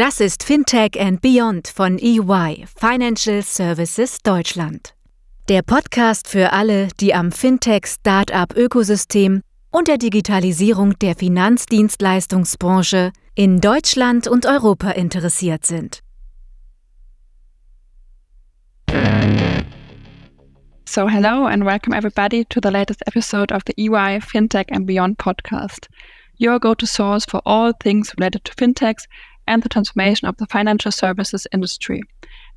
Das ist Fintech and Beyond von EY Financial Services Deutschland. Der Podcast für alle, die am Fintech-Startup-Ökosystem und der Digitalisierung der Finanzdienstleistungsbranche in Deutschland und Europa interessiert sind. So, hello and welcome everybody to the latest episode of the EY FinTech and Beyond podcast, your go to source for all things related to fintechs and the transformation of the financial services industry.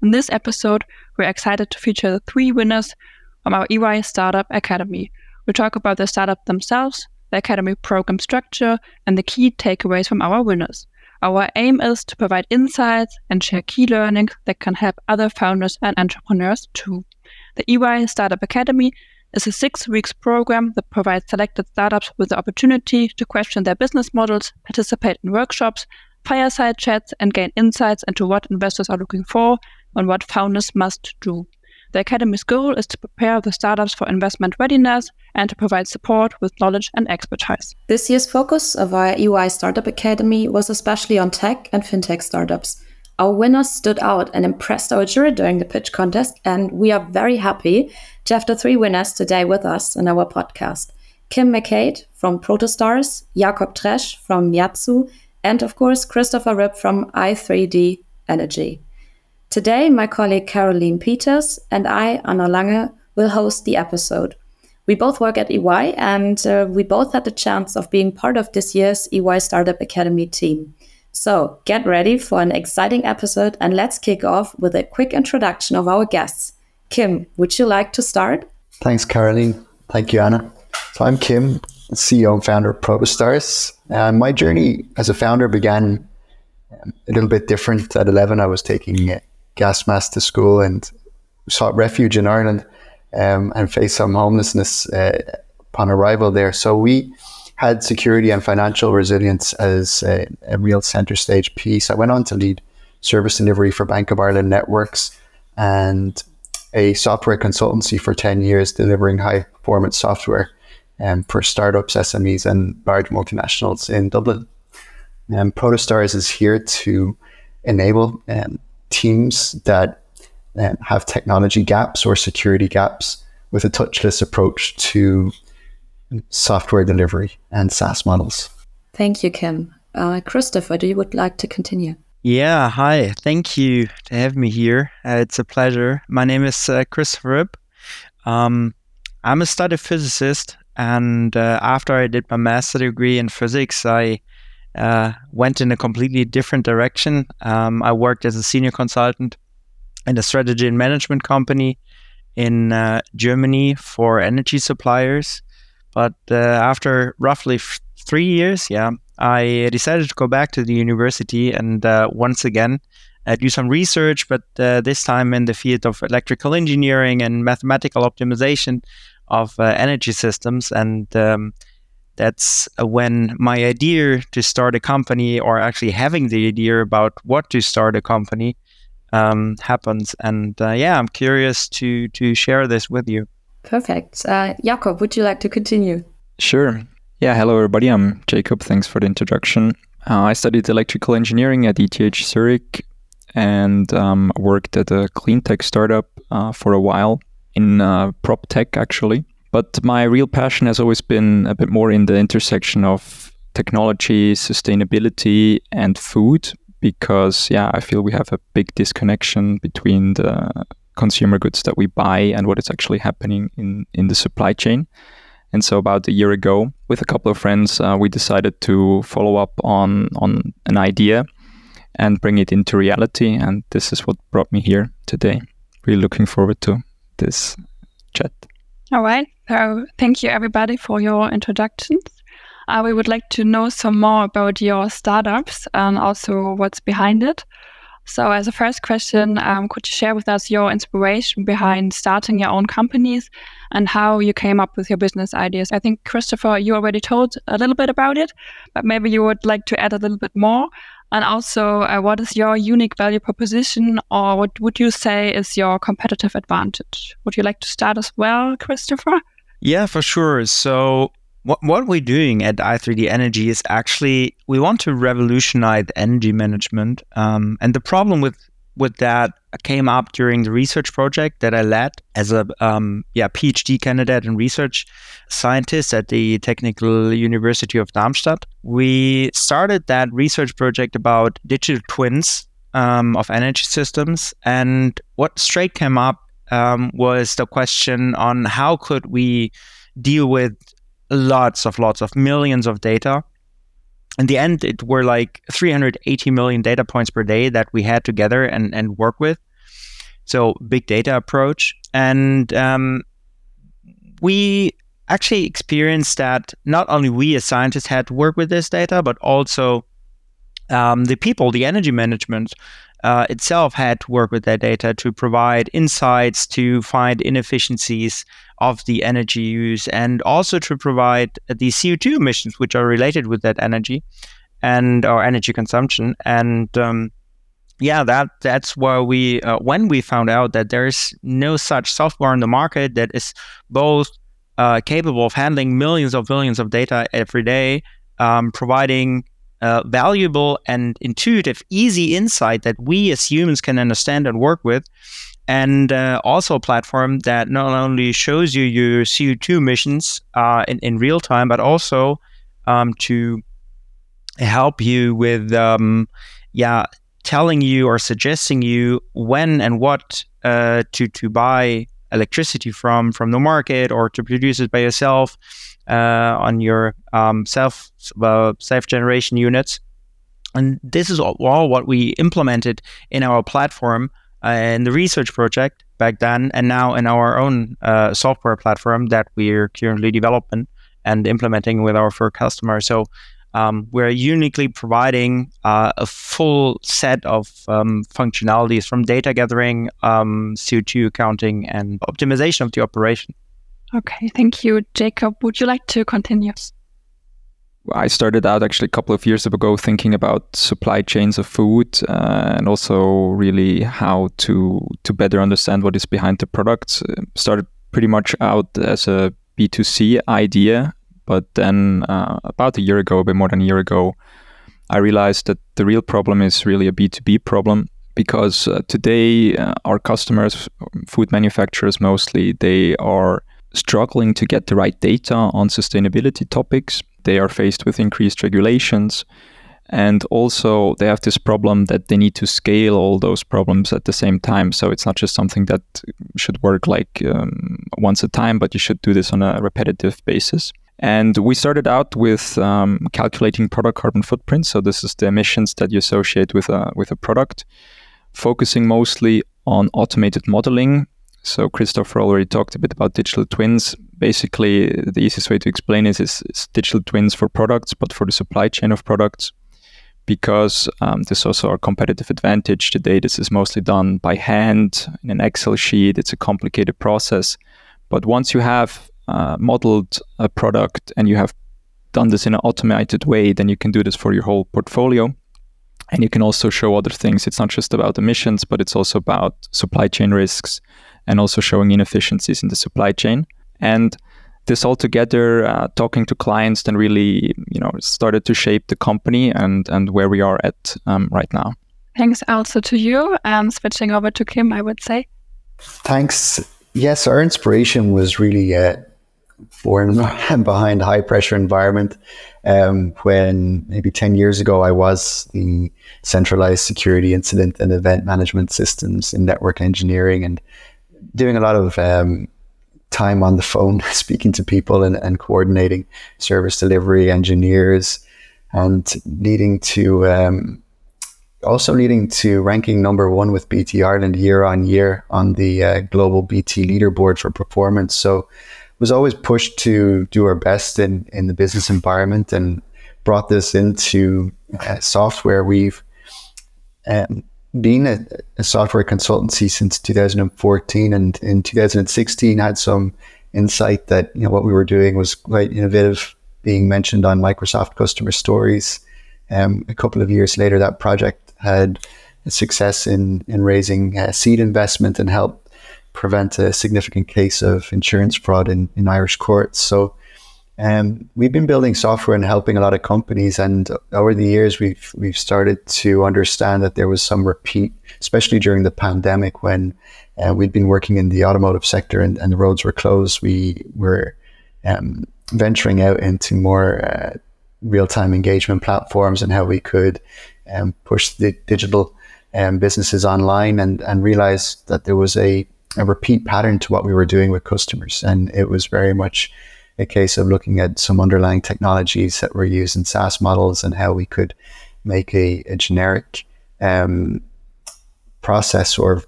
In this episode, we're excited to feature the three winners from our EY Startup Academy. We'll talk about the startup themselves, the Academy program structure, and the key takeaways from our winners. Our aim is to provide insights and share key learnings that can help other founders and entrepreneurs too. The EY Startup Academy is a six weeks program that provides selected startups with the opportunity to question their business models, participate in workshops, fireside chats, and gain insights into what investors are looking for and what founders must do. The Academy's goal is to prepare the startups for investment readiness and to provide support with knowledge and expertise. This year's focus of our EY Startup Academy was especially on tech and fintech startups. Our winners stood out and impressed our jury during the pitch contest, and we are very happy to have the three winners today with us in our podcast. Kim Mckayed from Protostars, Jakob Tresch from niatsu, and of course, Christopher Ripp from i3D Energy. Today, my colleague Caroline Peters and I, Anna Lange, will host the episode. We both work at EY and uh, we both had the chance of being part of this year's EY Startup Academy team. So get ready for an exciting episode and let's kick off with a quick introduction of our guests. Kim, would you like to start? Thanks, Caroline. Thank you, Anna. So I'm Kim, CEO and founder of Protostars. Uh, my journey as a founder began um, a little bit different. At 11, I was taking gas mask to school and sought refuge in Ireland um, and faced some homelessness uh, upon arrival there. So we had security and financial resilience as a, a, real center stage piece. I went on to lead service delivery for Bank of Ireland Networks and a software consultancy for 10 years, delivering high performance software um, for startups, SMEs, and large multinationals in Dublin. Um, Protostars is here to enable um, teams that um, have technology gaps or security gaps with a touchless approach to software delivery and SaaS models. Thank you, Kim. Uh, Christopher, do you would like to continue? Yeah, hi. Thank you to have me here. Uh, it's a pleasure. My name is uh, Christopher Um, I'm a study physicist, and uh, after I did my master degree in physics, I uh, went in a completely different direction. Um, I worked as a senior consultant in a strategy and management company in uh, Germany for energy suppliers. But uh, after roughly f- three years, yeah, I decided to go back to the university and uh, once again uh, do some research, but uh, this time in the field of electrical engineering and mathematical optimization of uh, energy systems. And um, that's when my idea to start a company, or actually having the idea about what to start a company, um, happens. And uh, yeah, I'm curious to to share this with you. Perfect. Uh, Jakob, would you like to continue? Sure. Yeah, hello everybody. I'm Jakob. Thanks for the introduction. Uh, I studied electrical engineering at ETH Zurich and um, worked at a clean tech startup uh, for a while in uh, prop tech, actually. But my real passion has always been a bit more in the intersection of technology, sustainability, and food because, yeah, I feel we have a big disconnection between the consumer goods that we buy and what is actually happening in, in the supply chain. And so, about a year ago, with a couple of friends, uh, we decided to follow up on on an idea and bring it into reality. And this is what brought me here today. Really looking forward to this chat. All right. So, thank you everybody for your introductions. Uh, we would like to know some more about your startups and also what's behind it. So, as a first question, um, could you share with us your inspiration behind starting your own companies and how you came up with your business ideas? I think, Christopher, you already told a little bit about it, but maybe you would like to add a little bit more. And also, uh, what is your unique value proposition, or what would you say is your competitive advantage? Would you like to start as well, Christopher? Yeah, for sure. So, what, what we're doing at i3D Energy is actually we want to revolutionize energy management. Um, and the problem with with that came up during the research project that I led as a um, yeah PhD candidate and research scientist at the Technical University of Darmstadt. We started that research project about digital twins um, of energy systems, and what straight came up um, was the question on how could we deal with lots of lots of millions of data. In the end, it were like 380 million data points per day that we had together and, and work with. So big data approach. And um, we actually experienced that not only we as scientists had to work with this data, but also um, the people, the energy management uh, itself had to work with that data to provide insights, to find inefficiencies of the energy use, and also to provide the CO2 emissions which are related with that energy and our energy consumption. And um, yeah, that that's where we uh, when we found out that there's no such software on the market that is both uh, capable of handling millions of billions of data every day, um, providing uh, valuable and intuitive, easy insight that we as humans can understand and work with. And uh, also a platform that not only shows you your CO2 emissions uh, in, in real time, but also um, to help you with, um, yeah, telling you or suggesting you when and what uh, to to buy electricity from from the market or to produce it by yourself on your um, self uh, self generation units. And this is all, all, what we implemented in our platform uh, in the research project back then, and now in our own uh, software platform that we're currently developing and implementing with our first customer. So um, we're uniquely providing uh, a full set of um, functionalities from data gathering, um, CO2 accounting, and optimization of the operation. Okay, thank you. Jakob, would you like to continue? I started out actually a couple of years ago thinking about supply chains of food uh, and also really how to to better understand what is behind the products. Started pretty much out as a B2C idea, but then uh, about a year ago, a bit more than a year ago, I realized that the real problem is really a B2B problem because uh, today uh, our customers, food manufacturers mostly, they are struggling to get the right data on sustainability topics. They are faced with increased regulations. And also, they have this problem that they need to scale all those problems at the same time. So it's not just something that should work like um, once a time, but you should do this on a repetitive basis. And we started out with um, calculating product carbon footprint. So this is the emissions that you associate with a with a product, focusing mostly on automated modeling so Christopher already talked a bit about digital twins. Basically, the easiest way to explain it is, is digital twins for products, but for the supply chain of products. Because um, this is also our competitive advantage today. This is mostly done by hand in an Excel sheet. It's a complicated process. But once you have uh, modeled a product and you have done this in an automated way, then you can do this for your whole portfolio. And you can also show other things. It's not just about emissions, but it's also about supply chain risks and also showing inefficiencies in the supply chain. And this all together, uh, talking to clients, then really, you know, started to shape the company and and where we are at um, right now. Thanks also to you. And switching over to Kim, I would say. Thanks. Yes, our inspiration was really uh, born behind a high pressure environment. Um, when maybe 10 years ago, I was the centralized security incident and event management systems in network engineering. And doing a lot of um, time on the phone, speaking to people and, and coordinating service delivery engineers, and needing to um, also needing to ranking number one with BT Ireland year on year on the uh, global BT leaderboard for performance. So was always pushed to do our best in in the business environment and brought this into uh, software. We've um, been a, a, software consultancy since 2014 and in 2016 had some insight that you know what we were doing was quite innovative being mentioned on microsoft customer stories. Um, a couple of years later that project had success in in raising uh, seed investment and helped prevent a significant case of insurance fraud in, in irish courts. So Um, we've been building software and helping a lot of companies, and over the years, we've we've started to understand that there was some repeat, especially during the pandemic when uh, we'd been working in the automotive sector and, and the roads were closed. We were um, venturing out into more uh, real time engagement platforms and how we could um, push the digital um, businesses online and and realize that there was a a repeat pattern to what we were doing with customers, and it was very much a case of looking at some underlying technologies that were used in SaaS models and how we could make a, a generic um, process or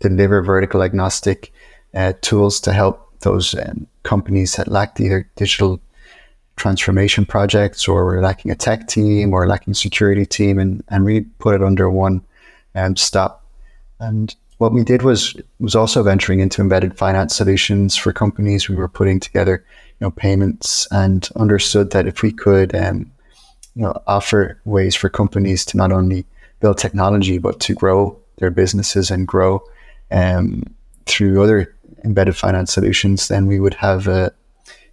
deliver vertical agnostic uh, tools to help those um, companies that lacked either digital transformation projects or were lacking a tech team or lacking security team and, and really put it under one um, stop. And what we did was was also venturing into embedded finance solutions for companies. We were putting together you know payments and understood that if we could um, you know offer ways for companies to not only build technology but to grow their businesses and grow um, through other embedded finance solutions, then we would have a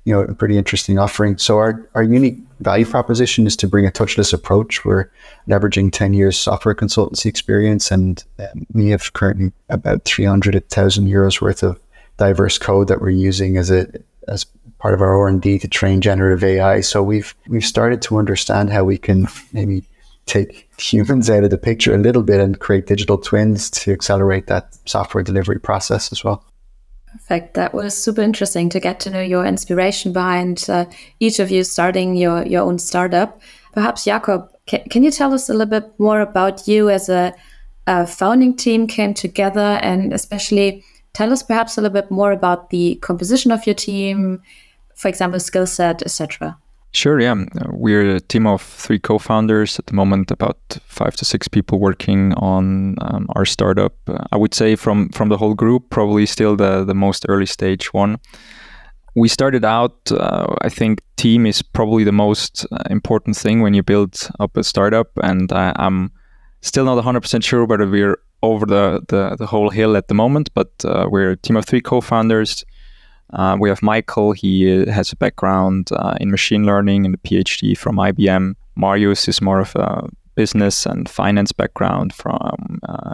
you know a pretty interesting offering. So our our unique value proposition is to bring a touchless approach. We're leveraging 10 years software consultancy experience, and um, we have currently about 300,000 euros worth of diverse code that we're using as a as part of our R&D to train generative AI. So we've we've started to understand how we can maybe take humans out of the picture a little bit and create digital twins to accelerate that software delivery process as well. Perfect. That was super interesting to get to know your inspiration behind uh, each of you starting your, your own startup. Perhaps, Jakob, can, can you tell us a little bit more about you as a, a founding team came together and especially tell us perhaps a little bit more about the composition of your team, for example, skill set, etc. Sure, yeah. We're a team of three co founders at the moment, about five to six people working on um, our startup. Uh, I would say from, from the whole group, probably still the, the most early stage one. We started out, uh, I think team is probably the most uh, important thing when you build up a startup. And I, I'm still not 100% sure whether we're over the, the, the whole hill at the moment, but uh, we're a team of three co founders uh, we have Michael, he uh, has a background uh, in machine learning and a PhD from IBM. Marius is more of a business and finance background from uh,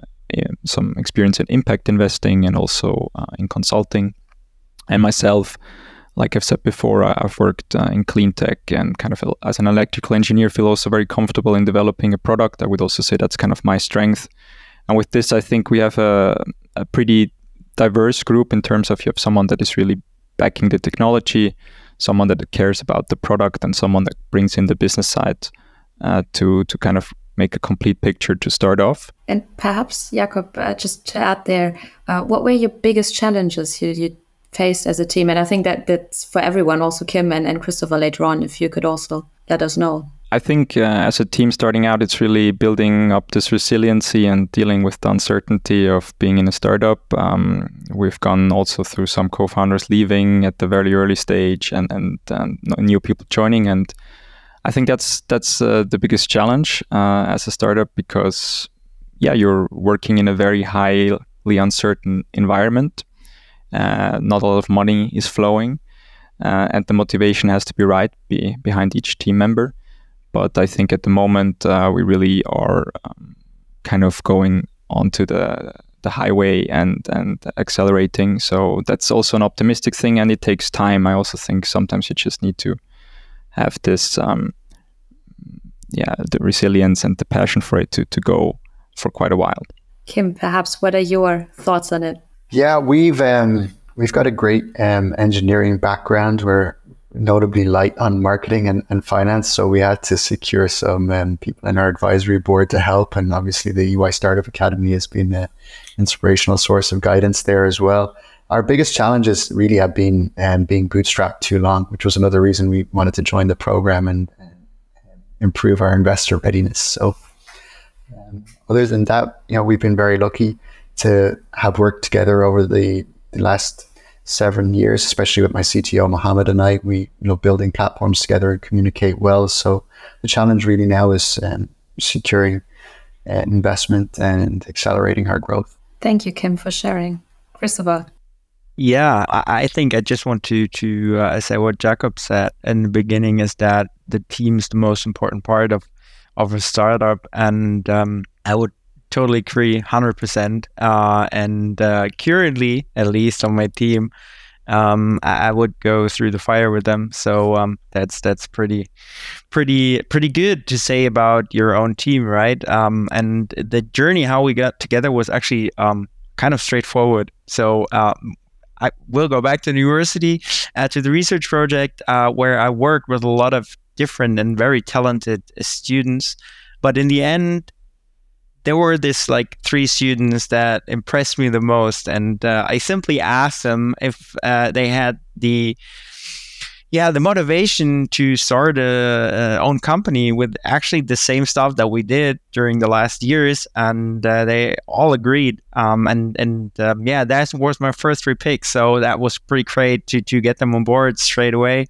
some experience in impact investing and also in consulting. And myself, like I've said before, I've worked uh, in clean tech and kind of as an electrical engineer, feel also very comfortable in developing a product. I would also say that's kind of my strength. And with this, I think we have a, a pretty diverse group in terms of you have someone that is really backing the technology, someone that cares about the product, and someone that brings in the business side uh, to to kind of make a complete picture to start off. And perhaps, Jakob, uh, just to add there, uh, what were your biggest challenges you, you faced as a team? And I think that that's for everyone, also Kim and, and Christopher later on, if you could also let us know. I think uh, as a team starting out, it's really building up this resiliency and dealing with the uncertainty of being in a startup. Um, we've gone also through some co-founders leaving at the very early stage and and, and new people joining, and I think that's that's uh, the biggest challenge uh, as a startup because yeah, you're working in a very highly uncertain environment. Uh, not a lot of money is flowing, uh, and the motivation has to be right be behind each team member. But I think at the moment uh, we really are um, kind of going onto the the highway and and accelerating. So that's also an optimistic thing, and it takes time. I also think sometimes you just need to have this, um, yeah, the resilience and the passion for it to to go for quite a while. Kim, perhaps what are your thoughts on it? Yeah, we've um, we've got a great um, engineering background. We're notably light on marketing and, and finance. So we had to secure some um, people in our advisory board to help. And obviously, the EY Startup Academy has been an inspirational source of guidance there as well. Our biggest challenges really have been um, being bootstrapped too long, which was another reason we wanted to join the program and, improve our investor readiness. So, um, other than that, you know, we've been very lucky to have worked together over the, the last seven years, especially with my CTO Mohammed and I. We you know building platforms together and communicate well. So the challenge really now is um, securing uh, investment and accelerating our growth. Thank you, Kim, for sharing. Christopher. Yeah, I, I think I just want to to uh, say what Jakob said in the beginning is that the team is the most important part of of a startup, and um, I would totally agree, hundred uh, percent. And uh, currently, at least on my team, um, I, I, would go through the fire with them. So um, that's that's pretty, pretty, pretty good to say about your own team, right? Um, and the journey how we got together was actually um, kind of straightforward. So. Uh, I will go back to the university uh, to the research project uh, where I worked with a lot of different and very talented students. But in the end, there were this like three students that impressed me the most, and uh, I simply asked them if uh, they had the yeah the motivation to start a, a, own company with actually the same stuff that we did during the last years, and uh, they all agreed. Um, and and um, yeah, that was my first three picks, so that was pretty great to to get them on board straight away.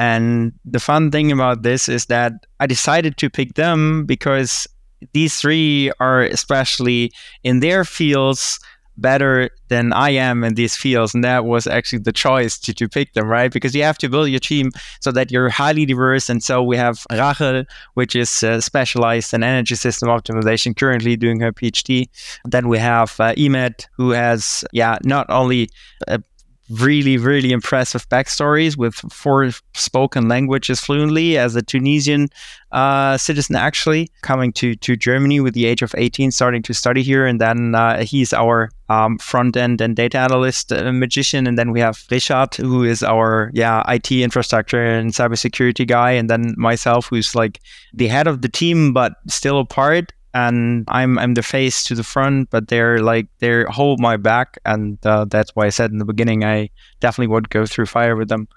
And the fun thing about this is that I decided to pick them because these three are especially in their fields better than I am in these fields. And that was actually the choice to, to pick them, right? Because you have to build your team so that you're highly diverse. And so we have Rachel, which is uh, specialized in energy system optimization, currently doing her PhD. Then we have uh, Emet, who has, yeah, not only a really, really impressive backstories with four spoken languages fluently as a Tunisian uh, citizen, actually coming to, to Germany with the age of 18, starting to study here. And then uh, he's our um, front end and data analyst uh, magician. And then we have Richard, who is our yeah IT infrastructure and cybersecurity guy. And then myself, who's like the head of the team, but still a part and I'm I'm the face to the front, but they're like they hold my back, and uh, that's why I said in the beginning I definitely would go through fire with them.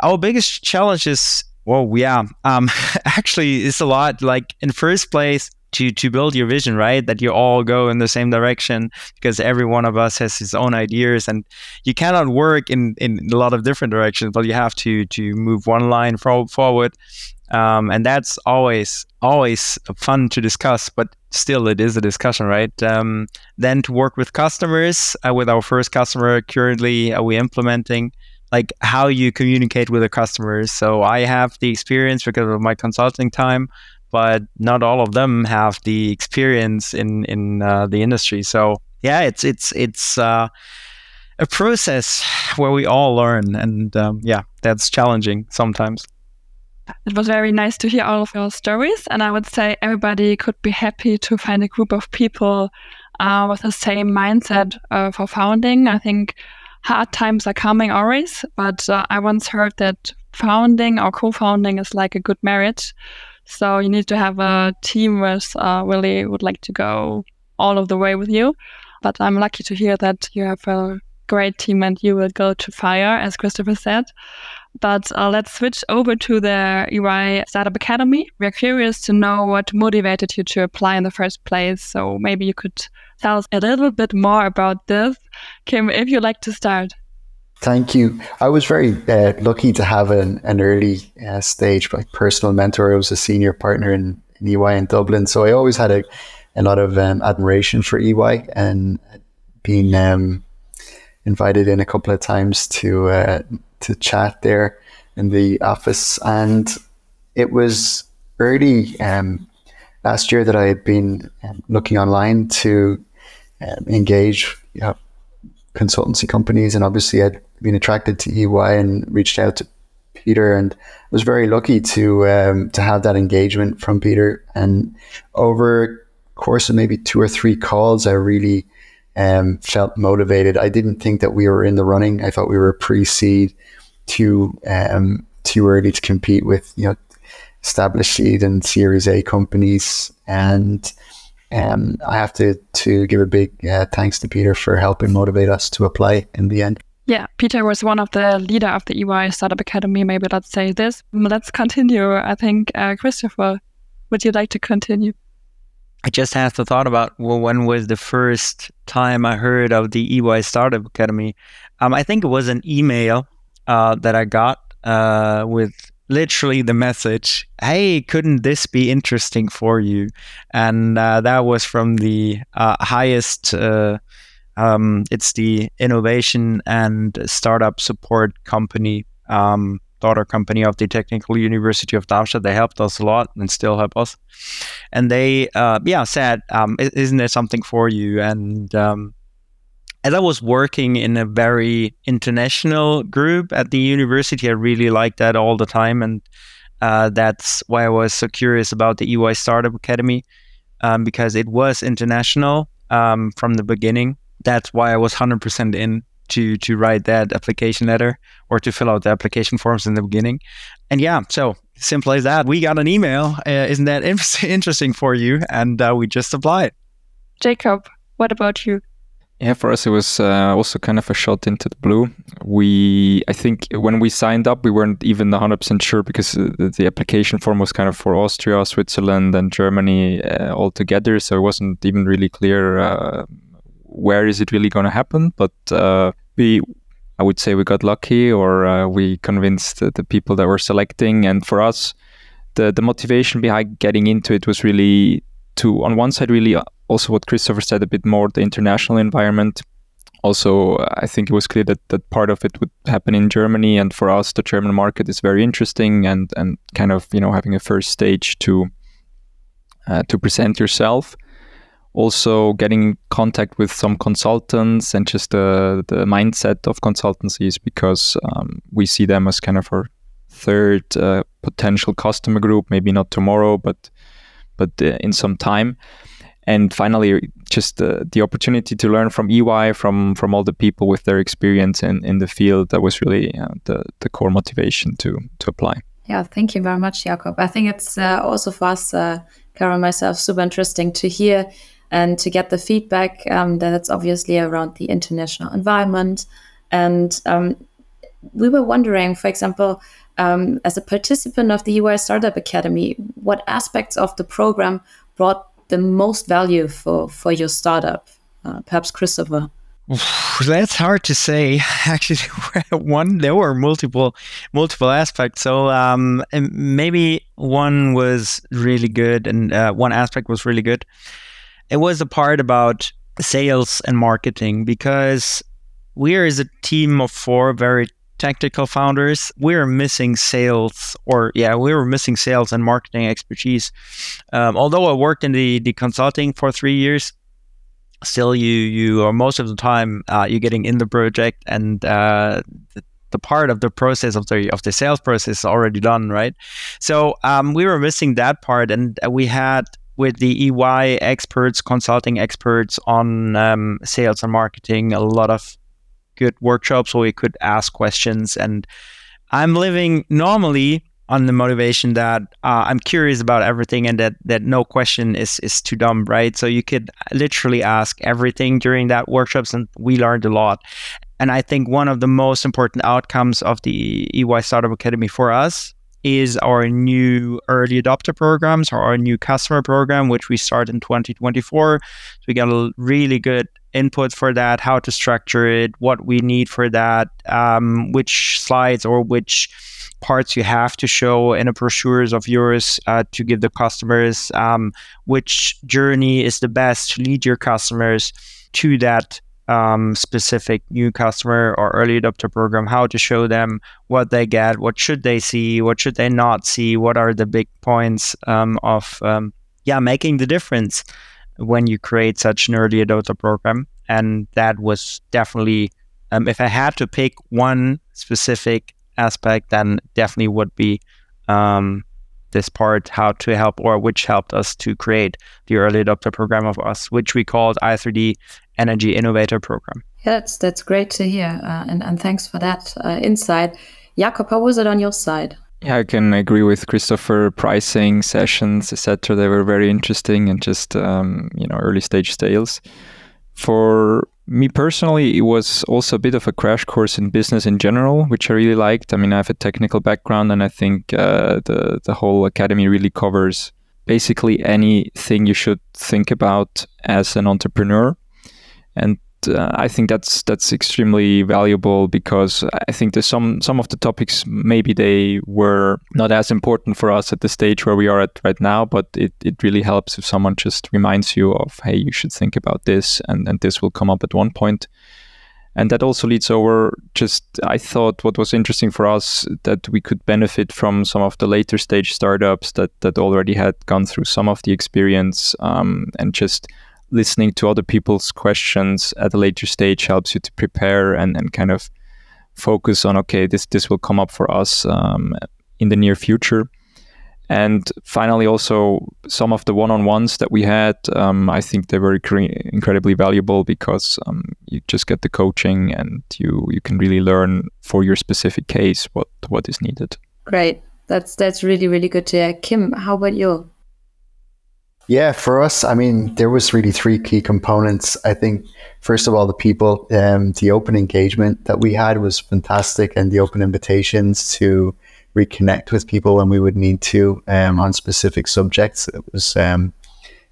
Our biggest challenge is well, yeah, um, actually, it's a lot. Like in first place, to to build your vision, right? That you all go in the same direction because every one of us has his own ideas, and you cannot work in in a lot of different directions, but you have to to move one line forward um, and that's always always fun to discuss but still it is a discussion right? Um, then to work with customers uh, with our first customer currently are we implementing like how you communicate with the customers. So i have the experience because of my consulting time but not all of them have the experience in in uh, the industry. So yeah it's it's it's uh, a process where we all learn and um, yeah that's challenging sometimes it was very nice to hear all of your stories, and I would say everybody could be happy to find a group of people uh, with the same mindset uh, for founding. I think hard times are coming always, but uh, I once heard that founding or co-founding is like a good marriage. So you need to have a team with uh, really would like to go all of the way with you. But I'm lucky to hear that you have a great team and you will go to fire, as Christopher said. But uh, let's switch over to the EY Startup Academy. We're curious to know what motivated you to apply in the first place. So maybe you could tell us a little bit more about this. Kim, if you'd like to start. Thank you. I was very uh, lucky to have an, an early uh, stage like personal mentor. I was a senior partner in, in EY in Dublin, so I always had a, a lot of um, admiration for EY and being um, invited in a couple of times to uh, to chat there in the office, and it was early um, last year that I had been um, looking online to um, engage you know, consultancy companies, and obviously I'd been attracted to EY and reached out to Peter, and was very lucky to um, to have that engagement from Peter. And over course of maybe two or three calls, I really um, felt motivated. I didn't think that we were in the running. I thought we were pre-seed, too um, too early to compete with you know established seed and Series A companies. And um, I have to to give a big uh, thanks to Peter for helping motivate us to apply in the end. Yeah, Peter was one of the leader of the EY Startup Academy. Maybe let's say this. Let's continue. I think uh, Christopher, would you like to continue? I just had the thought about well, when was the first time I heard of the EY Startup Academy? Um, I think it was an email uh, that I got uh, with literally the message, "Hey, couldn't this be interesting for you?" And uh, that was from the uh, highest uh, Um, it's the innovation and startup support company, um, daughter company of the Technical University of Darmstadt. They helped us a lot and still help us. And they, uh, yeah, said, um, "Isn't there something for you?" And um, as I was working in a very international group at the university, I really liked that all the time, and uh, that's why I was so curious about the EY Startup Academy um, because it was international um, from the beginning. That's why I was hundred percent in to to write that application letter or to fill out the application forms in the beginning. And yeah, so simple as that. We got an email. Uh, isn't that interesting for you? And uh, we just applied. Jakob, what about you? Yeah, for us it was uh, also kind of a shot into the blue. We, I think, when we signed up, we weren't even 100% sure because uh, the, the application form was kind of for Austria, Switzerland, and Germany uh, all together. So it wasn't even really clear uh, where is it really going to happen. But uh, we, I would say, we got lucky, or uh, we convinced the people that were selecting. And for us, the the motivation behind getting into it was really to, on one side, really also what Christopher said a bit more the international environment. Also, I think it was clear that, that part of it would happen in Germany, and for us, the German market is very interesting, and and kind of you know having a first stage to uh, to present yourself. Also, getting contact with some consultants and just the the mindset of consultancies because um, we see them as kind of our third uh, potential customer group. Maybe not tomorrow, but but uh, in some time and finally just the, the opportunity to learn from ey from from all the people with their experience in, in the field that was really uh, the, the core motivation to to apply yeah thank you very much jakob i think it's uh, also for us uh, and myself super interesting to hear and to get the feedback um, that it's obviously around the international environment and um, we were wondering for example um, as a participant of the EY Startup Academy, what aspects of the program brought the most value for for your startup? Uh, perhaps Christopher. That's hard to say. Actually, one there were multiple multiple aspects. So um, maybe one was really good, and uh, one aspect was really good. It was a part about sales and marketing because we are as a team of four very technical founders, we are missing sales, or yeah, we were missing sales and marketing expertise. Um, although I worked in the the consulting for three years, still you you are most of the time uh, you're getting in the project and uh, the, the, part of the process of the of the sales process is already done, right? So um, we were missing that part, and we had with the EY experts, consulting experts on um, sales and marketing, a lot of good workshops where we could ask questions. And I'm living normally on the motivation that uh, I'm curious about everything and that that no question is is too dumb, right? So you could literally ask everything during that workshops, and we learned a lot. And I think one of the most important outcomes of the EY Startup Academy for us is our new early adopter programs or our new customer program, which we start in 2024. So we got a really good input for that, how to structure it, what we need for that, um, which slides or which parts you have to show in a brochures of yours uh, to give the customers, um, which journey is the best to lead your customers to that um, specific new customer or early adopter program, how to show them what they get, what should they see, what should they not see, what are the big points um, of um, yeah making the difference when you create such an early adopter program. And that was definitely, um, if I had to pick one specific aspect, then definitely would be um, this part, how to help, or which helped us to create the early adopter program of us, which we called i3D Energy Innovator Program. Yeah, that's that's great to hear, uh, and and thanks for that uh, insight. Jakob, how was it on your side? Yeah, I can agree with Christopher. Pricing sessions, etc. They were very interesting and just um, you know early stage sales. For me personally, it was also a bit of a crash course in business in general, which I really liked. I mean, I have a technical background, and I think uh, the the whole academy really covers basically anything you should think about as an entrepreneur. And uh, I think that's that's extremely valuable because I think there's some some of the topics maybe they were not as important for us at the stage where we are at right now, but it, it really helps if someone just reminds you of hey you should think about this and, and this will come up at one point. And that also leads over just I thought what was interesting for us that we could benefit from some of the later stage startups that that already had gone through some of the experience um, and just listening to other people's questions at a later stage helps you to prepare and, and kind of focus on okay this this will come up for us um, in the near future. And finally also some of the one-on-ones that we had um, i think they were incredibly valuable because um, you just get the coaching and you you can really learn for your specific case what what is needed. Great that's that's really really good to hear. Kim how about you yeah, for us, I mean, there was really three key components. I think, first of all, the people, um, the open engagement that we had was fantastic, and the open invitations to reconnect with people when we would need to um, on specific subjects. It was um,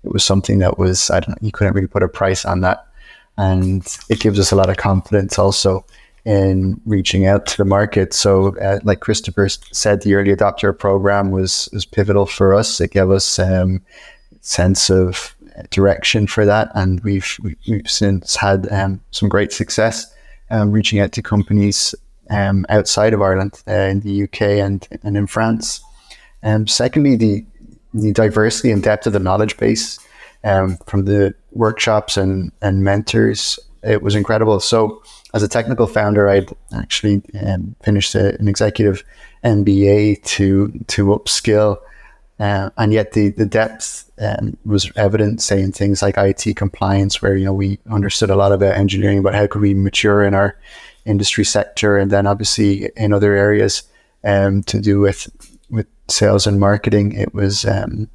it was something that was I don't you couldn't really put a price on that, and it gives us a lot of confidence also in reaching out to the market. So, uh, like Christopher said, the early adopter program was was pivotal for us. It gave us um, sense of direction for that. And we've, we've since had um, some great success um, reaching out to companies um, outside of Ireland, uh, in the UK and, and in France. Um, secondly, the, the diversity and depth of the knowledge base um, from the workshops and, and mentors, it was incredible. So, as a technical founder, I'd actually um, finished a, an executive MBA to to upskill uh, and yet the, the depth um, was evident, saying things like IT compliance, where you know we understood a lot about engineering, but how could we mature in our industry sector, and then obviously in other areas um, to do with with sales and marketing. It was um,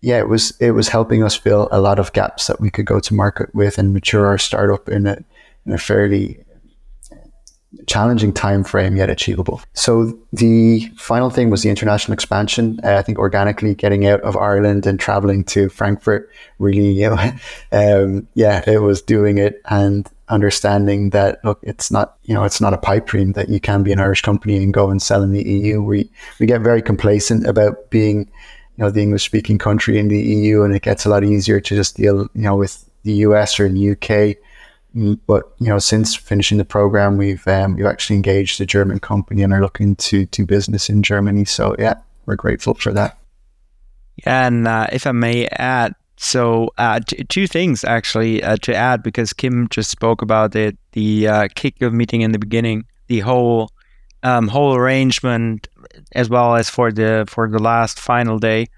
yeah, it was it was helping us fill a lot of gaps that we could go to market with and mature our startup in a in a fairly challenging time frame yet achievable. So the final thing was the international expansion. Uh, I think organically getting out of Ireland and traveling to Frankfurt really, you know, um, yeah, it was doing it and understanding that look, it's not you know it's not a pipe dream that you can be an Irish company and go and sell in the EU. We we get very complacent about being you know the English speaking country in the EU, and it gets a lot easier to just deal you know with the US or the UK but you know, since finishing the program, we've um, we've actually engaged a German company and are looking to do business in Germany. So yeah, we're grateful for that. Yeah, and uh, if I may add, so uh, t- two things actually uh, to add because Kim just spoke about it, the uh, kickoff meeting in the beginning, the whole um, whole arrangement, as well as for the for the last final day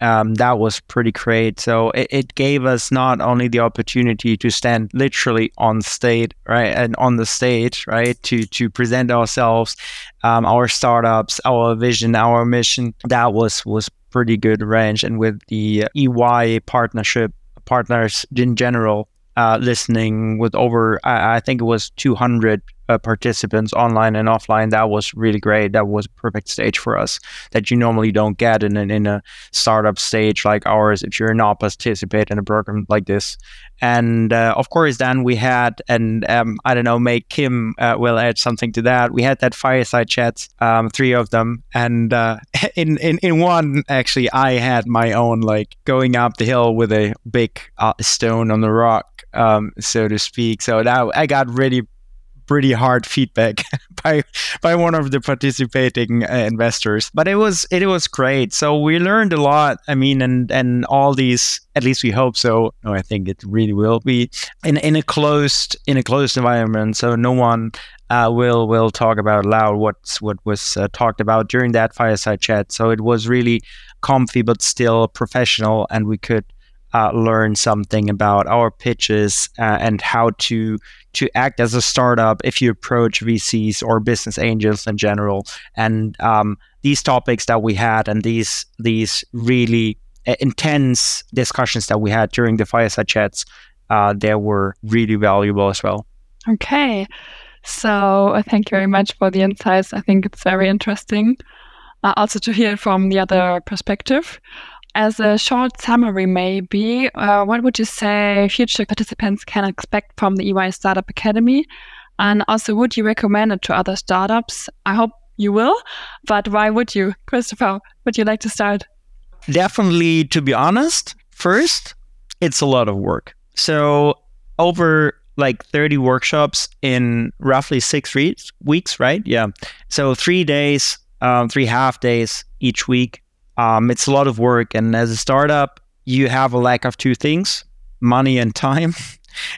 um, that was pretty great. So it, it, gave us not only the opportunity to stand literally on stage, right, and on the stage, right, to to present ourselves, um, our startups, our vision, our mission. That was was pretty good range, and with the EY partnership partners in general, uh, listening with over, I, I think it was 200 uh, participants online and offline. That was really great. That was perfect stage for us that you normally don't get in, in, a startup stage like ours if you're not participate in a program like this. And uh, of course, then we had, and um, I don't know, make Kim uh, will add something to that. We had that fireside chat, um, three of them, and uh, in, in in one actually, I had my own like going up the hill with a big uh, stone on the rock, um, so to speak. So that I got really pretty hard feedback by by one of the participating uh, investors but it was it was great. So we learned a lot i mean and and all these at least we hope so. No i think it really will be. In in a closed in a closed environment so no one uh, will will talk about loud what's what was uh, talked about during that fireside chat. So it was really comfy but still professional and we could uh, learn something about our pitches uh, and how to to act as a startup if you approach VCs or business angels in general. And um, these topics that we had and these these really uh, intense discussions that we had during the fireside chats, uh, they were really valuable as well. Okay. So uh, thank you very much for the insights. I think it's very interesting uh, also to hear from the other perspective. As a short summary, maybe, uh, what would you say future participants can expect from the EY Startup Academy? And also, would you recommend it to other startups? I hope you will, but why would you? Christopher, would you like to start? Definitely, to be honest, first, it's a lot of work. So, over like 30 workshops in roughly six weeks, right? Yeah. So, three days, um, three half days each week. Um, it's a lot of work. And as a startup, you have a lack of two things money and time.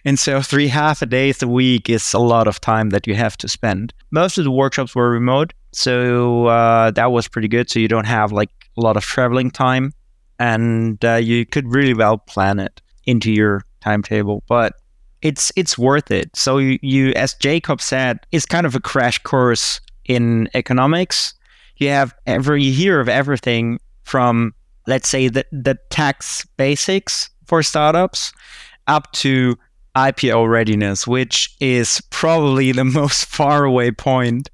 And so three half a days a week is a lot of time that you have to spend. Most of the workshops were remote, so uh, that was pretty good. So you don't have like a lot of traveling time, and uh, you could really well plan it into your timetable. But it's it's worth it. So you, you, as Jakob said, it's kind of a crash course in economics. You have every you hear of everything from let's say the the tax basics for startups up to IPO readiness, which is probably the most faraway point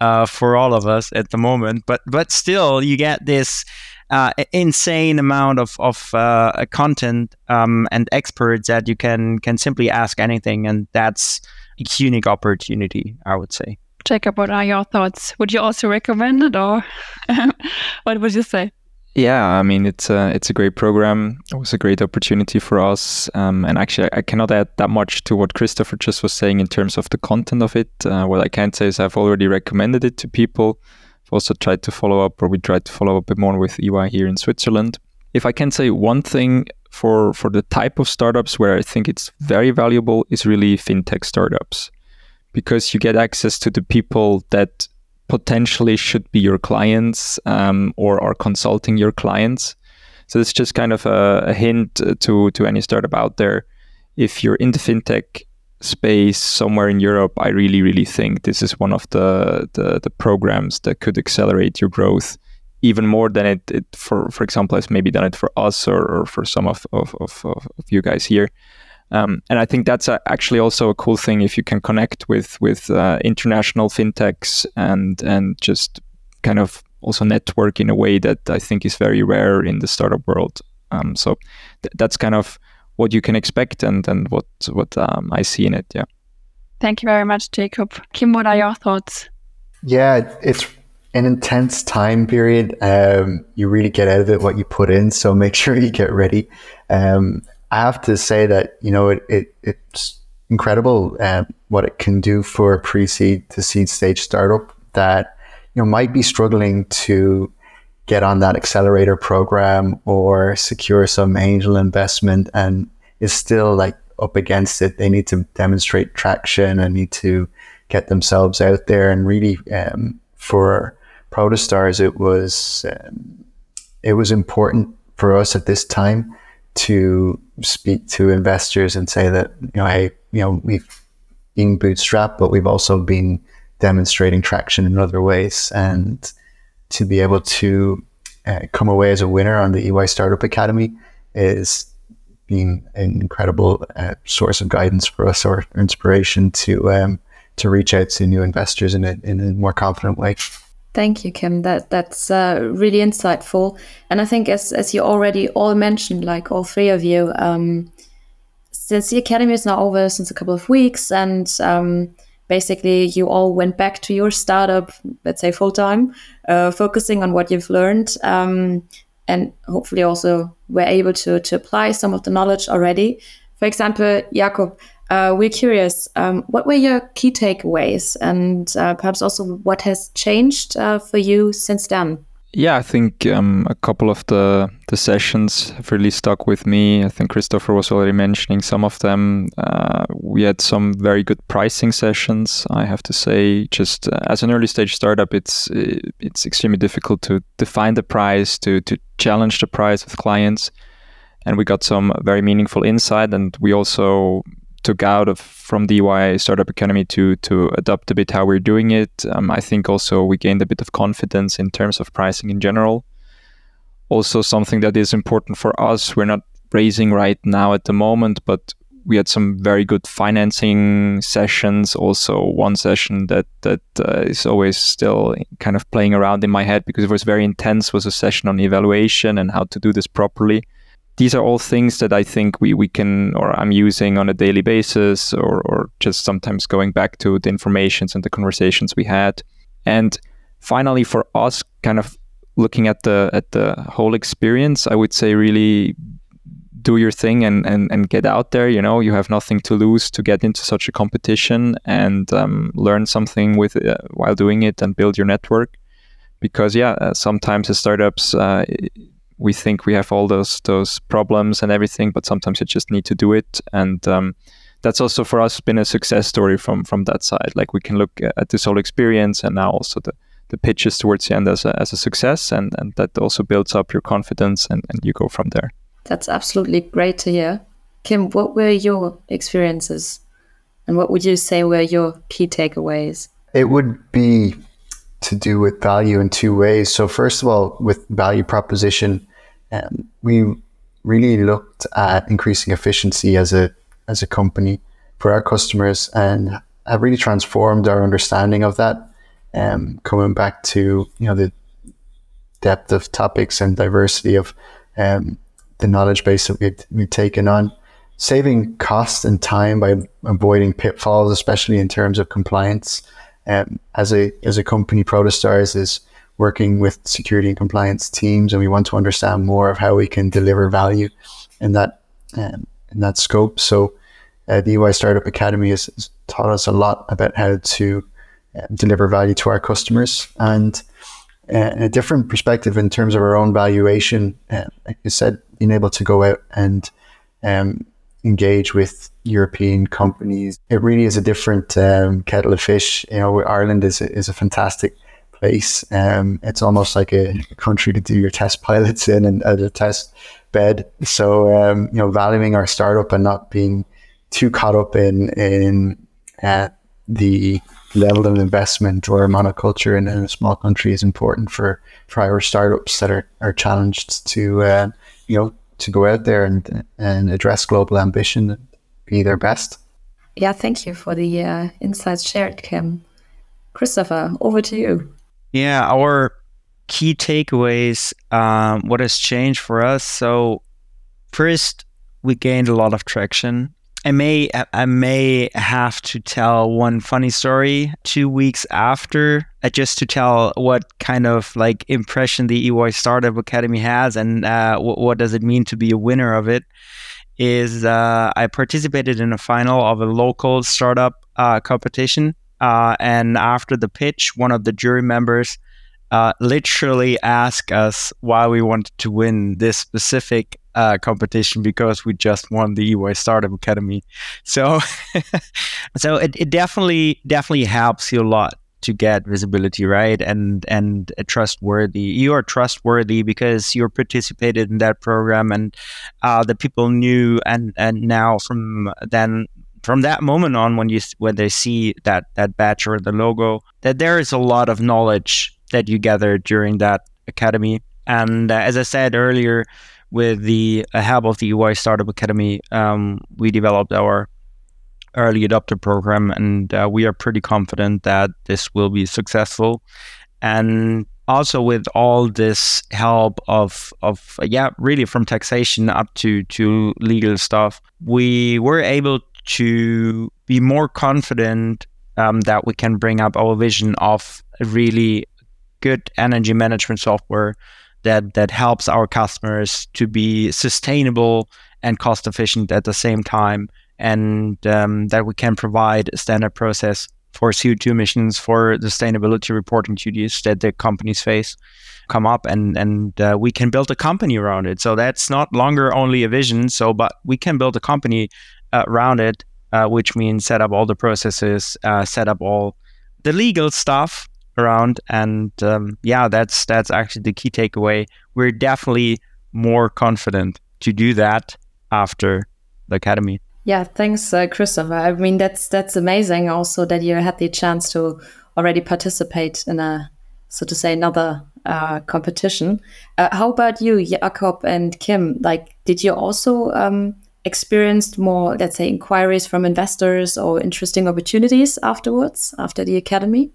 uh, for all of us at the moment. But but still, you get this uh, insane amount of of uh, content um, and experts that you can can simply ask anything, and that's a unique opportunity, I would say. Jakob, what are your thoughts? Would you also recommend it, or what would you say? Yeah, I mean it's a it's a great program. It was a great opportunity for us, um, and actually I cannot add that much to what Christopher just was saying in terms of the content of it. Uh, what I can say is I've already recommended it to people. I've also tried to follow up, or we tried to follow up a bit more with EY here in Switzerland. If I can say one thing for for the type of startups where I think it's very valuable is really fintech startups, because you get access to the people that potentially should be your clients um, or are consulting your clients. So it's just kind of a, a, hint to to any startup out there. If you're in the fintech space somewhere in Europe, I really really think this is one of the the, the programs that could accelerate your growth even more than it, it for for example has maybe done it for us or, or for some of, of, of, of you guys here. Um, and I think that's a, actually also a cool thing if you can connect with with uh, international fintechs and and just kind of also network in a way that I think is very rare in the startup world. Um, so th- that's kind of what you can expect and and what what um, I see in it. Yeah. Thank you very much, Jakob. Kim, what are your thoughts? Yeah, it's an intense time period. Um, you really get out of it what you put in, so make sure you get ready. Um, I have to say that you know it, it it's incredible uh, what it can do for a pre-seed to seed stage startup that you know might be struggling to get on that accelerator program or secure some angel investment and is still like up against it. They need to demonstrate traction and need to get themselves out there and really um, for Protostars it was um, it was important for us at this time to speak to investors and say that you know, hey, you know, we've been bootstrapped, but we've also been demonstrating traction in other ways, and to be able to uh, come away as a winner on the EY Startup Academy is been an incredible uh, source of guidance for us or inspiration to um, to reach out to new investors in a in a more confident way. Thank you, Kim. That that's uh, really insightful. And I think, as as you already all mentioned, like all three of you, um, since the academy is now over since a couple of weeks, and um, basically you all went back to your startup, let's say full time, uh, focusing on what you've learned, um, and hopefully also were able to to apply some of the knowledge already. For example, Jakob, uh, we're curious, um, what were your key takeaways and uh, perhaps also what has changed uh, for you since then? Yeah, I think um, a couple of the, the sessions have really stuck with me. I think Christopher was already mentioning some of them. Uh, we had some very good pricing sessions. I have to say, just uh, as an early stage startup, it's it's extremely difficult to define the price, to to challenge the price with clients, and we got some very meaningful insight. And we also took out of from the EY Startup Academy to to adopt a bit how we're doing it. Um, I think also we gained a bit of confidence in terms of pricing in general. Also, something that is important for us, we're not raising right now at the moment, but we had some very good financing sessions. Also, one session that that uh, is always still kind of playing around in my head because it was very intense. Was a session on evaluation and how to do this properly. These are all things that I think we, we can or I'm using on a daily basis or, or just sometimes going back to the informations and the conversations we had. And finally for us kind of looking at the at the whole experience, I would say really do your thing and, and, and get out there. You know, you have nothing to lose to get into such a competition and um, learn something with uh, while doing it and build your network. Because yeah, uh, sometimes as startups, uh, we think we have all those those problems and everything, but sometimes you just need to do it. And um, that's also for us been a success story from from that side. Like we can look at this whole experience and now also the the pitches towards the end as a, as a success and, and that also builds up your confidence and, and you go from there. That's absolutely great to hear. Kim, what were your experiences and what would you say were your key takeaways? It would be to do with value in two ways. So, first of all, with value proposition, um, we really looked at increasing efficiency as a as a company for our customers and have really transformed our understanding of that. Um, coming back to you know the depth of topics and diversity of um, the knowledge base that we've, we've taken on, saving cost and time by avoiding pitfalls, especially in terms of compliance. Um, as a as a company, Protostars is working with security and compliance teams, and we want to understand more of how we can deliver value in that um, in that scope. So, uh, the EY Startup Academy has, has, taught us a lot about how to uh, deliver value to our customers and uh, a different perspective in terms of our own valuation. Uh, like you said, being able to go out and um, engage with European companies, it really is a different um, kettle of fish. You know, Ireland is a, is a fantastic place. Um, it's almost like a, country to do your test pilots in and uh, a test bed. So, um, you know, valuing our startup and not being too caught up in in uh, the level of investment or monoculture in, in, a small country is important for, prior startups that are, are challenged to uh, you know to go out there and and address global ambition and be their best. Yeah, thank you for the uh, insights shared, Kim. Christopher, over to you. Yeah, our key takeaways. Um, what has changed for us? So, first, we gained a lot of traction I may I may have to tell one funny story two weeks after, uh, just to tell what kind of like impression the EY Startup Academy has and uh, what, what does it mean to be a winner of it. Is uh, I participated in a final of a local startup uh, competition, uh, and after the pitch, one of the jury members uh, literally asked us why we wanted to win this specific uh, competition because we just won the EY Startup Academy. So, so it, it definitely definitely helps you a lot to get visibility, right? And and trustworthy. You are trustworthy because you participated in that program, and uh, the people knew. And and now from then from that moment on, when you when they see that that badge or the logo, that there is a lot of knowledge that you gather during that academy. And uh, as I said earlier, with the uh, help of the EY Startup Academy, um, we developed our early adopter program, and uh, we are pretty confident that this will be successful. And also with all this help of of yeah, really from taxation up to to legal stuff, we were able to be more confident um, that we can bring up our vision of a really good energy management software that that helps our customers to be sustainable and cost efficient at the same time, and um, that we can provide a standard process for CO2 emissions for sustainability reporting duties that the companies face come up and and uh, we can build a company around it. So that's not longer only a vision so but we can build a company around it uh, which means set up all the processes uh, set up all the legal stuff around. And um, yeah, that's that's actually the key takeaway. We're definitely more confident to do that after the academy. Yeah, thanks, uh, Christopher. I mean, that's that's amazing. Also, that you had the chance to already participate in a, so to say, another uh, competition. Uh, how about you, Jakob and Kim? Like, did you also um, experienced more, let's say, inquiries from investors or interesting opportunities afterwards, after the academy?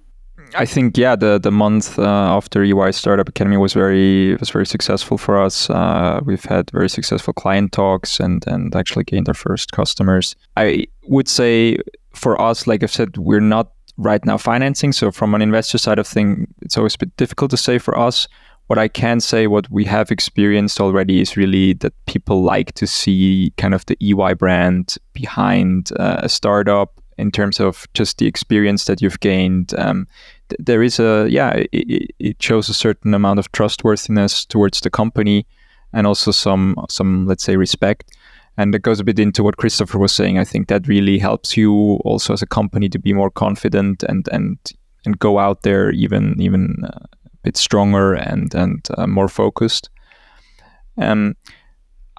I think yeah, the the month uh, after EY Startup Academy was very was very successful for us. Uh, we've had very successful client talks and and actually gained our first customers. I would say for us, like I've said, we're not right now financing. So from an investor side of thing, it's always a bit difficult to say for us. What I can say, what we have experienced already, is really that people like to see kind of the EY brand behind uh, a startup in terms of just the experience that you've gained. Um, th- there is a yeah, it, it, shows a certain amount of trustworthiness towards the company, and also some some let's say respect. And that goes a bit into what Christopher was saying. I think that really helps you also as a company to be more confident and and and go out there even even uh, bit stronger and and uh, more focused. Um,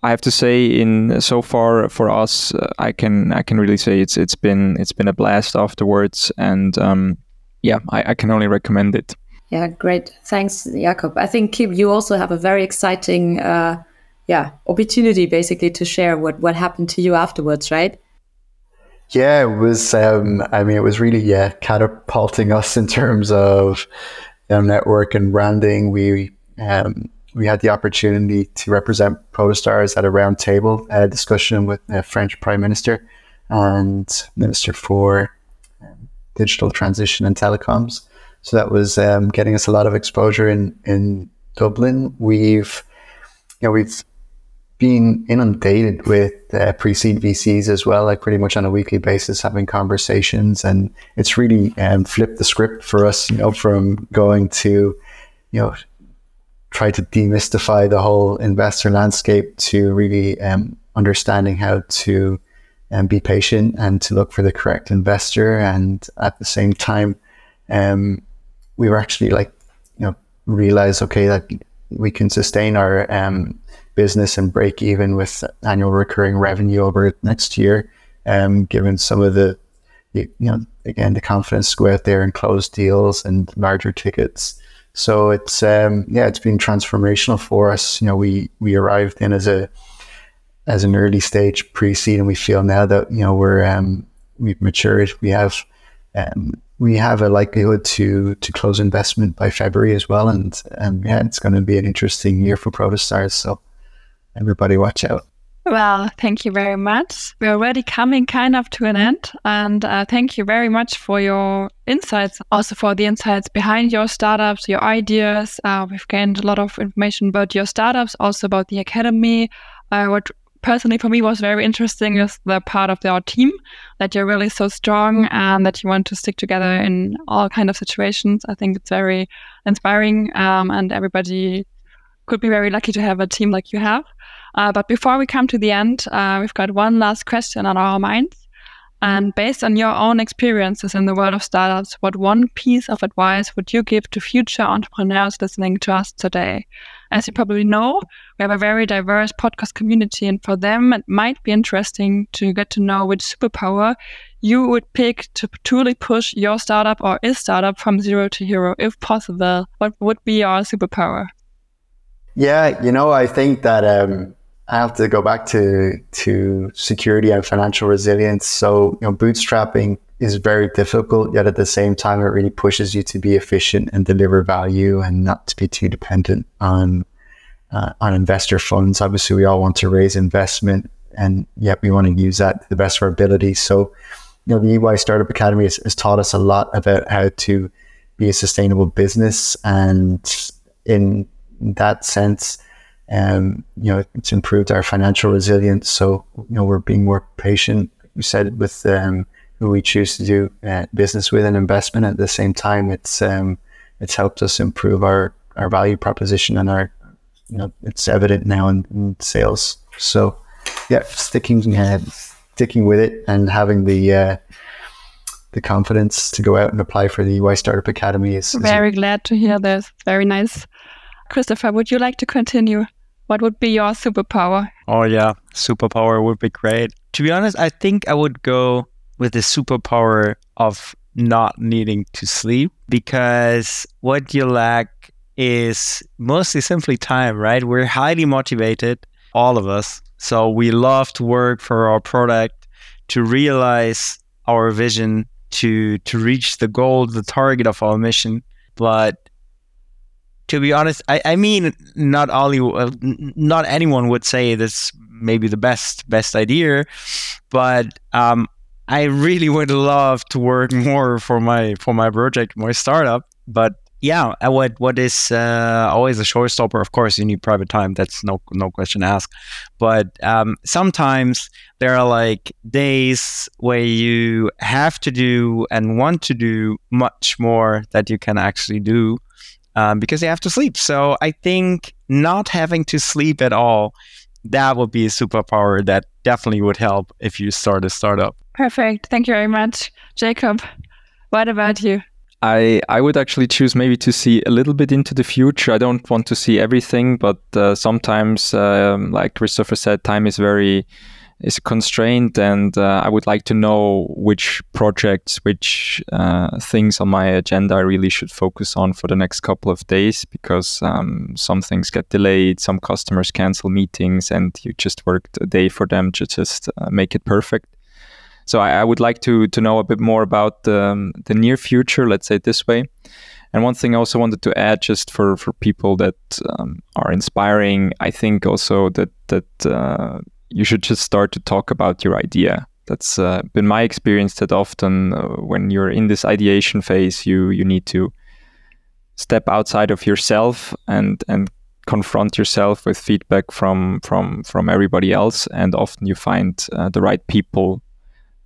I have to say, in so far for us, uh, I can I can really say it's it's been it's been a blast afterwards, and um, yeah, I, I, can only recommend it. Yeah, great. Thanks, Jakob. I think Kim, you also have a very exciting, uh, yeah, opportunity basically to share what what happened to you afterwards, right? Yeah, it was. Um, I mean, it was really yeah catapulting us in terms of know, network and branding. We um, we had the opportunity to represent Protostars at a roundtable discussion with the French Prime Minister and Minister for um, Digital Transition and Telecoms. So that was um, getting us a lot of exposure in in Dublin. We've you know we've been inundated with uh, pre-seed VCs as well, like pretty much on a weekly basis, having conversations, and it's really um, flipped the script for us. You know, from going to you know try to demystify the whole investor landscape to really um, understanding how to um, be patient and to look for the correct investor. And at the same time, um, we were actually like, you know, realize, okay, that we can sustain our um, business and break even with annual recurring revenue over next year, um, given some of the, you know, again, the confidence to out there and close deals and larger tickets. So it's um, yeah, it's been transformational for us. You know, we we arrived in as a as an early stage pre-seed, and we feel now that you know we're um, we've matured. We have um, we have a likelihood to to close investment by February as well, and um, yeah, it's going to be an interesting year for Protostars. So everybody, watch out. Well, thank you very much. We're already coming kind of to an end. And uh, thank you very much for your insights, also for the insights behind your startups, your ideas. Uh, we've gained a lot of information about your startups, also about the academy. Uh, what personally for me was very interesting is the part of our team that you're really so strong and that you want to stick together in all kind of situations. I think it's very inspiring um, and everybody could be very lucky to have a team like you have. Uh, but before we come to the end, uh, we've got one last question on our minds. And based on your own experiences in the world of startups, what one piece of advice would you give to future entrepreneurs listening to us today? As you probably know, we have a very diverse podcast community, and for them, it might be interesting to get to know which superpower you would pick to truly push your startup or is startup from zero to hero, if possible. What would be your superpower? Yeah, you know, I think that um, I have to go back to to security and financial resilience. So, you know, bootstrapping is very difficult, yet at the same time, it really pushes you to be efficient and deliver value, and not to be too dependent on uh, on investor funds. Obviously, we all want to raise investment, and yet we want to use that to the best of our ability. So, you know, the EY Startup Academy has, has taught us a lot about how to be a sustainable business, and in that sense um, you know, it's improved our financial resilience. So, you know, we're being more patient. We said with um, who we choose to do uh, business with and investment. At the same time, it's um, it's helped us improve our our value proposition and our, you know, it's evident now in, in sales. So, yeah, sticking uh, sticking with it and having the uh, the confidence to go out and apply for the EY Startup Academy is, is very glad to hear this. Very nice. Christopher, would you like to continue? What would be your superpower? Oh, yeah, superpower would be great. To be honest, I think I would go with the superpower of not needing to sleep because what you lack is mostly simply time, right? We're highly motivated, all of us, So we love to work for our product to realize our vision to to reach the goal, the target of our mission. But to be honest, I, I mean, not only uh, not anyone would say this maybe the best best idea, but um, I really would love to work more for my for my project, my startup. But yeah, uh, what what is uh, always a showstopper? Of course, you need private time. That's no no question asked. But um, sometimes there are like days where you have to do and want to do much more that you can actually do um, because they have to sleep. So I think not having to sleep at all that would be a superpower that definitely would help if you start a startup. Perfect. Thank you very much, Jakob. What about you? I, I would actually choose maybe to see a little bit into the future. I don't want to see everything, but uh, sometimes, um, like Christopher said, time is very is constrained, and uh, I would like to know which projects, which uh, things on my agenda I really should focus on for the next couple of days because um, some things get delayed, some customers cancel meetings, and you just worked a day for them to just uh, make it perfect. So I, I, would like to to know a bit more about the, um, the near future. Let's say this way. And one thing I also wanted to add, just for for people that um, are inspiring, I think also that that uh, you should just start to talk about your idea. That's uh, been my experience. That often, uh, when you're in this ideation phase, you you need to step outside of yourself and and confront yourself with feedback from from from everybody else. And often you find uh, the right people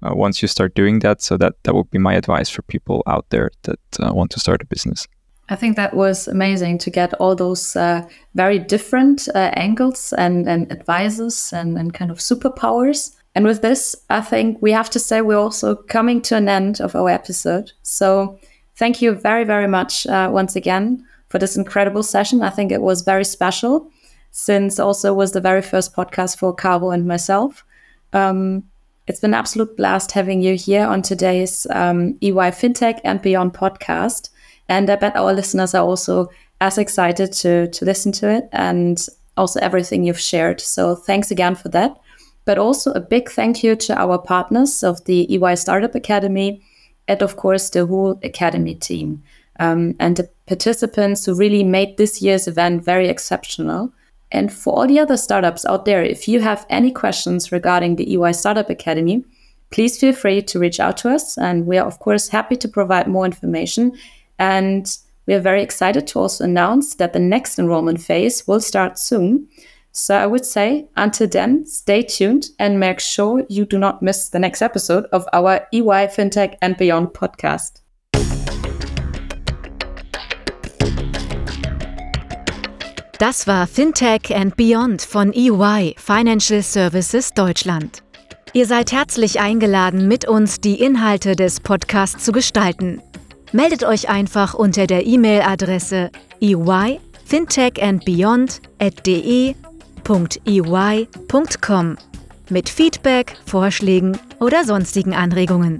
uh, once you start doing that. So that that would be my advice for people out there that uh, want to start a business. I think that was amazing to get all those uh, very different uh, angles and, and advices and, and kind of superpowers. And with this, I think we have to say we're also coming to an end of our episode. So thank you very, very much uh, once again for this incredible session. I think it was very special since also was the very first podcast for Caro and myself. Um, it's been an absolute blast having you here on today's um, EY FinTech and Beyond podcast. And I bet our listeners are also as excited to, to listen to it and also everything you've shared. So thanks again for that. But also a big thank you to our partners of the EY Startup Academy and, of course, the whole Academy team um, and the participants who really made this year's event very exceptional. And for all the other startups out there, if you have any questions regarding the EY Startup Academy, please feel free to reach out to us. And we are, of course, happy to provide more information and we are very excited to also announce that the next enrollment phase will start soon. So I would say until then, stay tuned and make sure you do not miss the next episode of our EY FinTech and Beyond podcast. Das war FinTech and Beyond von EY Financial Services Deutschland. Ihr seid herzlich eingeladen, mit uns die Inhalte des Podcasts zu gestalten. Meldet euch einfach unter der E-Mail-Adresse eyfintechandbeyond.de.ey.com mit Feedback, Vorschlägen oder sonstigen Anregungen.